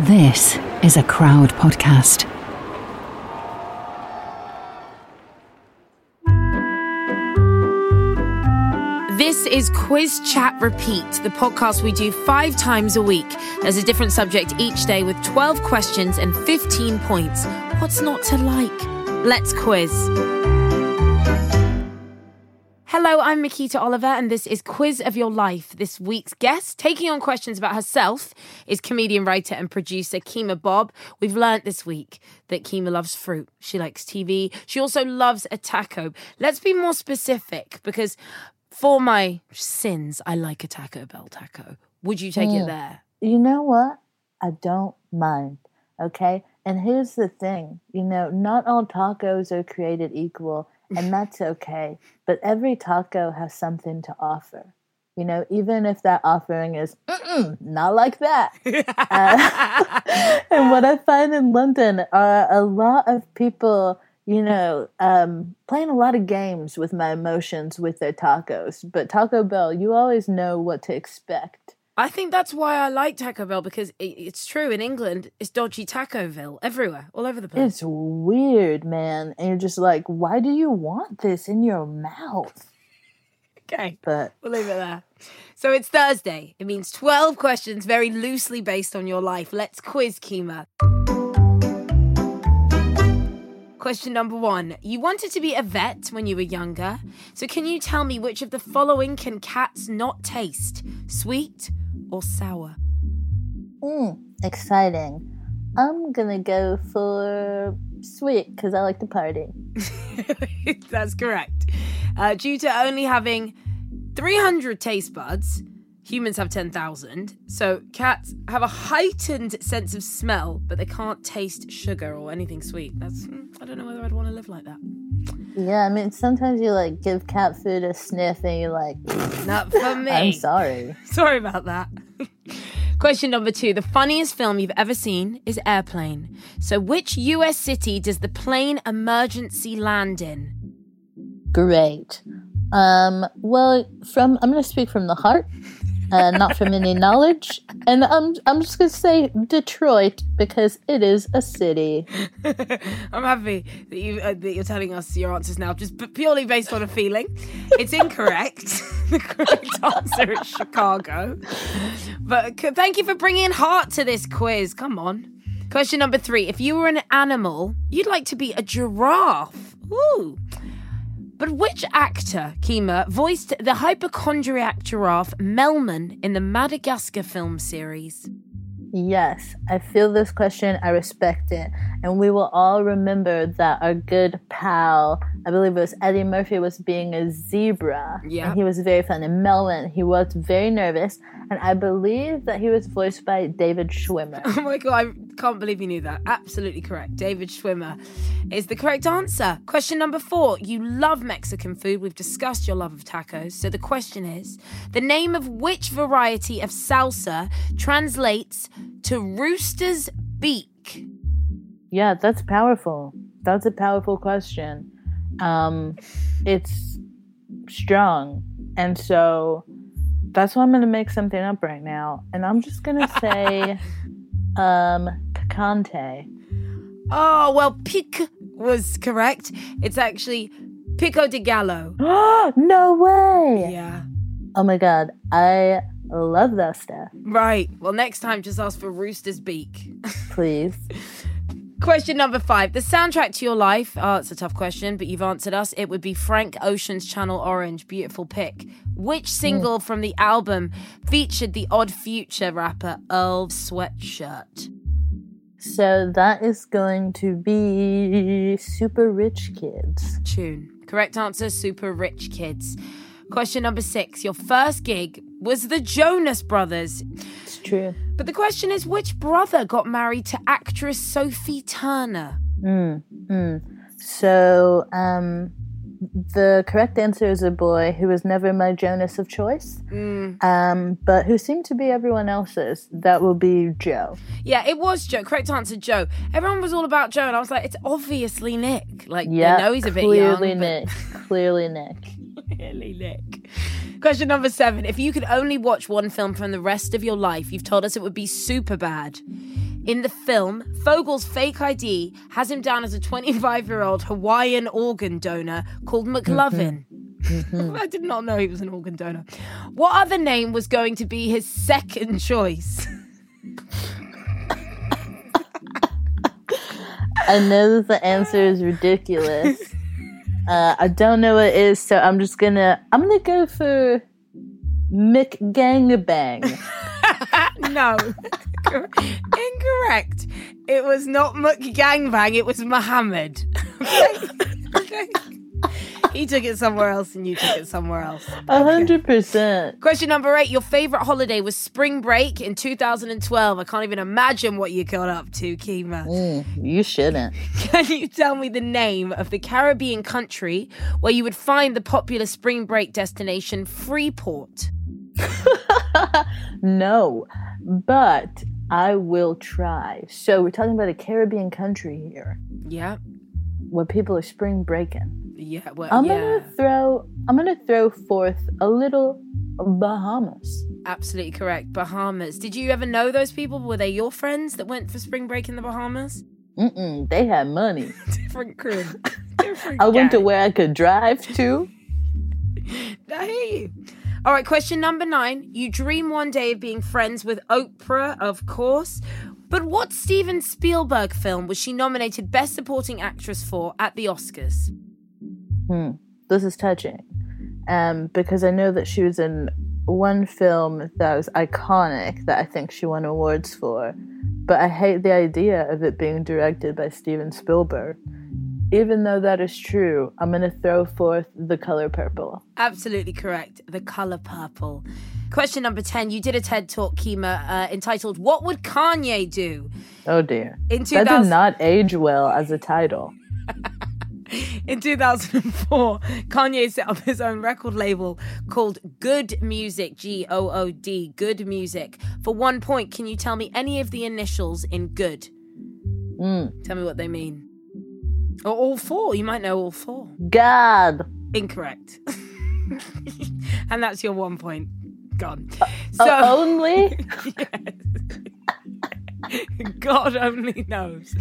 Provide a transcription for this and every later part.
This is a crowd podcast. This is Quiz Chat Repeat, the podcast we do five times a week. There's a different subject each day with 12 questions and 15 points. What's not to like? Let's quiz. Hello, I'm Makita Oliver, and this is Quiz of Your Life. This week's guest, taking on questions about herself, is comedian, writer, and producer Kemah Bob. We've learnt this week that Kemah loves fruit. She likes TV. She also loves a taco. Let's be more specific because for my sins, I like a Taco Bell taco. Would you take it Mm. there? You know what? I don't mind. Okay. And here's the thing you know, not all tacos are created equal, and that's okay. But every taco has something to offer. You know, even if that offering is not like that. Uh, and what I find in London are a lot of people, you know, um, playing a lot of games with my emotions with their tacos. But Taco Bell, you always know what to expect. I think that's why I like Taco Bell because it, it's true in England, it's dodgy Tacoville everywhere, all over the place. It's weird, man. And you're just like, why do you want this in your mouth? okay. But We'll leave it there. So it's Thursday. It means 12 questions very loosely based on your life. Let's quiz Kemah. Question number one. You wanted to be a vet when you were younger. So can you tell me which of the following can cats not taste? Sweet or sour? mm, exciting. I'm gonna go for sweet because I like to party. That's correct. Uh, due to only having 300 taste buds, humans have 10,000. So cats have a heightened sense of smell, but they can't taste sugar or anything sweet. That's mm, I don't know whether I'd want to live like that. Yeah, I mean, sometimes you like give cat food a sniff and you're like, Not for me. I'm sorry. Sorry about that. Question number two. The funniest film you've ever seen is Airplane. So, which US city does the plane emergency land in? Great. Um, well, from I'm gonna speak from the heart, uh, not from any knowledge, and I'm I'm just gonna say Detroit because it is a city. I'm happy that you uh, that you're telling us your answers now, just purely based on a feeling. It's incorrect. the correct answer is Chicago. But c- thank you for bringing heart to this quiz. Come on. Question number three: If you were an animal, you'd like to be a giraffe. Ooh. But which actor, Kemah, voiced the hypochondriac giraffe Melman in the Madagascar film series? Yes, I feel this question. I respect it. And we will all remember that our good pal, I believe it was Eddie Murphy, was being a zebra. Yeah. And he was very fun. And Melvin, he was very nervous. And I believe that he was voiced by David Schwimmer. Oh my god, I can't believe you knew that. Absolutely correct. David Schwimmer is the correct answer. Question number four. You love Mexican food. We've discussed your love of tacos. So the question is the name of which variety of salsa translates to rooster's beak? Yeah, that's powerful. That's a powerful question. Um, it's strong. And so that's why I'm going to make something up right now. And I'm just going to say um, picante. Oh, well, pic was correct. It's actually pico de gallo. no way. Yeah. Oh my God. I love that stuff. Right. Well, next time, just ask for rooster's beak. Please. Question number five. The soundtrack to your life. Oh, it's a tough question, but you've answered us. It would be Frank Ocean's Channel Orange. Beautiful pick. Which hmm. single from the album featured the Odd Future rapper Earl Sweatshirt? So that is going to be Super Rich Kids. Tune. Correct answer Super Rich Kids. Question number six. Your first gig was the Jonas Brothers. It's true. But the question is which brother got married to actress Sophie Turner? Mm, mm. So, um, the correct answer is a boy who was never my Jonas of choice, Mm. um, but who seemed to be everyone else's. That will be Joe. Yeah, it was Joe. Correct answer, Joe. Everyone was all about Joe, and I was like, it's obviously Nick. Like, Yeah, know he's a bit clearly young. but- Nick. Clearly Nick. Clearly Nick. Question number seven. If you could only watch one film from the rest of your life, you've told us it would be Superbad. In the film, Fogel's fake ID has him down as a 25 year old Hawaiian organ donor called McLovin. Mm-hmm. I did not know he was an organ donor. What other name was going to be his second choice? I know that the answer is ridiculous. Uh, I don't know what it is, so I'm just gonna I'm gonna go for Mick Gangbang. no. Incorrect. It was not McGangbang, it was Mohammed. okay. okay. He took it somewhere else and you took it somewhere else. A hundred percent. Question number eight. Your favorite holiday was spring break in 2012. I can't even imagine what you got up to, Kemah. Mm, You shouldn't. Can you tell me the name of the Caribbean country where you would find the popular spring break destination Freeport? No, but I will try. So we're talking about a Caribbean country here Yeah. Where people are spring breaking. Yeah. Well, I'm yeah. gonna throw I'm gonna throw forth a little Bahamas. Absolutely correct. Bahamas. Did you ever know those people? Were they your friends that went for spring break in the Bahamas? Mm-mm, they had money. Different crew. Different I went to where I could drive to. I hear you. All right, question number nine. You dream one day of being friends with Oprah, of course. But what Steven Spielberg film was she nominated Best Supporting Actress for at the Oscars? Hmm. This is touching. Um, because I know that she was in one film that was iconic that I think she won awards for. But I hate the idea of it being directed by Steven Spielberg. Even though that is true, I'm going to throw forth the color purple. Absolutely correct. The color purple. Question number 10. You did a TED talk, Kemah, uh, entitled What Would Kanye Do? Oh dear. In That did not age well as a title. In 2004, Kanye set up his own record label called Good Music, G O O D, Good Music. For one point, can you tell me any of the initials in good? Mm. Tell me what they mean. Or all four. You might know all four. God. Incorrect. and that's your one point gone. Uh, only? God only knows.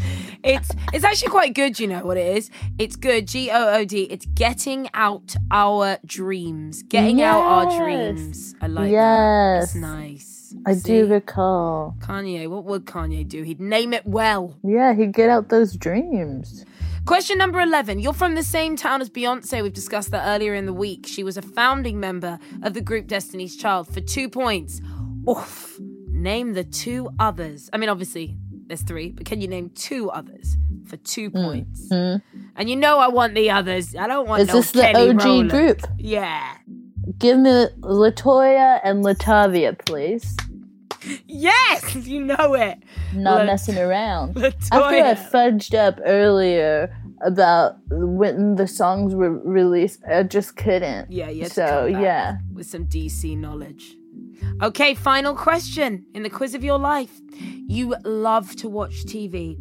It's it's actually quite good, you know what it is? It's good, G O O D. It's getting out our dreams. Getting out our dreams. I like that. Yes. That's nice. I See? do recall. Kanye, what would Kanye do? He'd name it well. Yeah, he'd get out those dreams. Question number 11. You're from the same town as Beyonce. We've discussed that earlier in the week. She was a founding member of the group Destiny's Child for two points. Oof. Name the two others. I mean, obviously, there's three, but can you name two others for two mm, points? Mm. And you know I want the others. I don't want Is no this the OG Rowland. group? Yeah. Give me LeToya and LaTavia, please. Yes, you know it. Not messing around. After I fudged up earlier about when the songs were released, I just couldn't. Yeah, yeah. So yeah, with some DC knowledge. Okay, final question in the quiz of your life. You love to watch TV.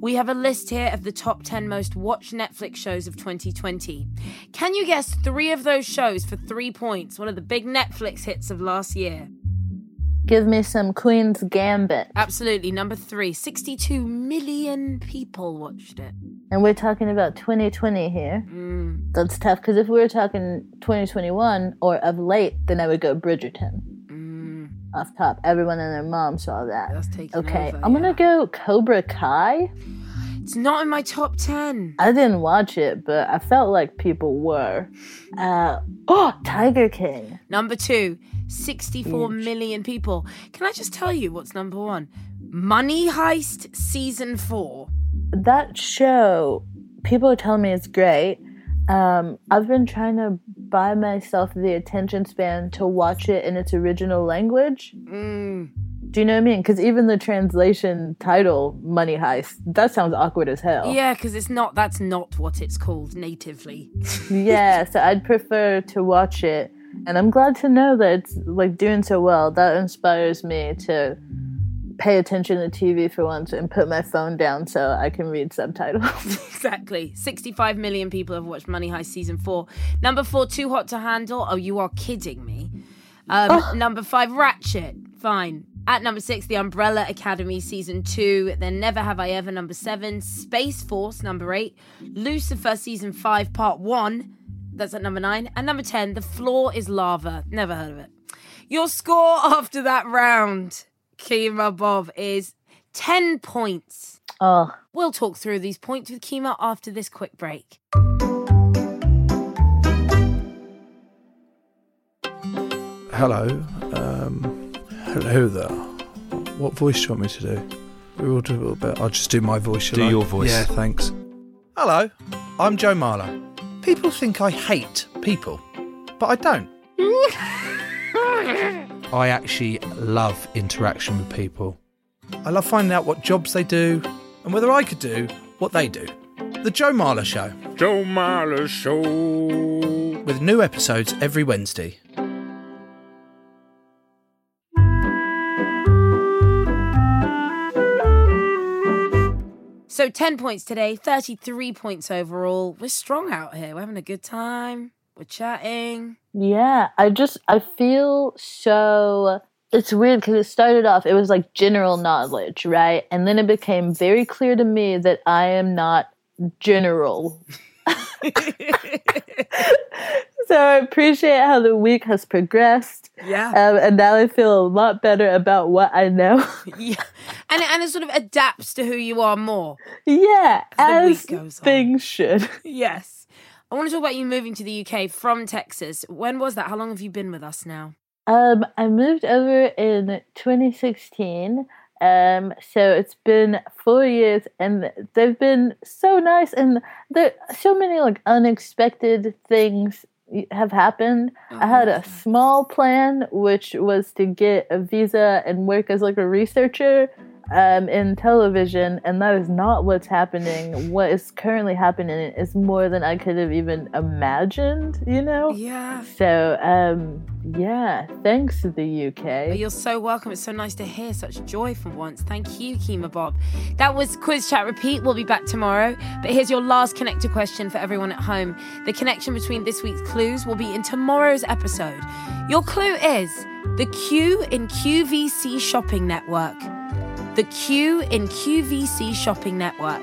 We have a list here of the top 10 most watched Netflix shows of 2020. Can you guess three of those shows for three points? One of the big Netflix hits of last year. Give me some Queen's Gambit, Absolutely. Number three, 62 million people watched it. and we're talking about 2020 here. Mm, That's tough because if we were talking 2021 or of late, then I would go Bridgerton. mm, Off top, everyone and their mom saw that. that's taking Okay, over, I'm yeah. gonna go Cobra Kai. It's not in my top 10. I didn't watch it, but I felt like people were. Uh, oh, Tiger King. Number two, 64 million people. Can I just tell you what's number one? Money Heist Season 4. That show, people are telling me it's great. Um, I've been trying to buy myself the attention span to watch it in its original language. Mm. Do you know what I mean? Because even the translation title, Money Heist, that sounds awkward as hell. Yeah, because it's not. That's not what it's called natively. yeah, so I'd prefer to watch it. And I'm glad to know that it's like doing so well. That inspires me to pay attention to TV for once and put my phone down so I can read subtitles. exactly. 65 million people have watched Money Heist season four. Number four, Too Hot to Handle. Oh, you are kidding me. Um, oh. Number five, Ratched. Fine. At number six, The Umbrella Academy season two. Then Never Have I Ever, number seven. Space Force, number eight. Lucifer season five, part one. That's at number nine. And number 10, The Floor is Lava. Never heard of it. Your score after that round, Kemah Bob, is 10 points. Oh. We'll talk through these points with Kemah after this quick break. Hello. Um, hello there. What voice do you want me to do? We will do a little bit. I'll just do my voice. Do I? your voice. Yeah, thanks. Hello. I'm Joe Marler. People think I hate people, but I don't. I actually love interaction with people. I love finding out what jobs they do and whether I could do what they do. The Joe Marler Show. Joe Marler Show. With new episodes every Wednesday. So 10 points today, 33 points overall. We're strong out here. We're having a good time. We're chatting. Yeah, I just, I feel so. It's weird because it started off, it was like general knowledge, right? And then it became very clear to me that I am not general. so I appreciate how the week has progressed. Yeah. Um, and now I feel a lot better about what I know. yeah. And, and it sort of adapts to who you are more. Yeah, as, as things should. Yes. I want to talk about you moving to the UK from Texas. When was that? How long have you been with us now? Um, I moved over in 2016. Um, so it's been four years, and they've been so nice, and there so many like unexpected things have happened. Oh, I had a small plan, which was to get a visa and work as like a researcher um, in television, and that is not what's happening. What is currently happening is more than I could have even imagined, you know? Yeah. So, um, yeah, thanks to the UK. You're so welcome. It's so nice to hear such joy for once. Thank you, Kemah Bob. That was Quiz Chat Repeat. We'll be back tomorrow. But here's your last connector question for everyone at home. The connection between this week's clues will be in tomorrow's episode. Your clue is the Q in QVC Shopping Network the Q in QVC Shopping Network.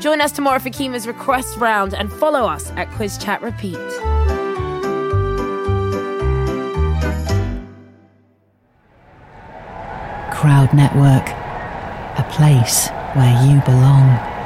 Join us tomorrow for Kemah's request round and follow us at Quiz Chat Repeat. Crowd Network, a place where you belong.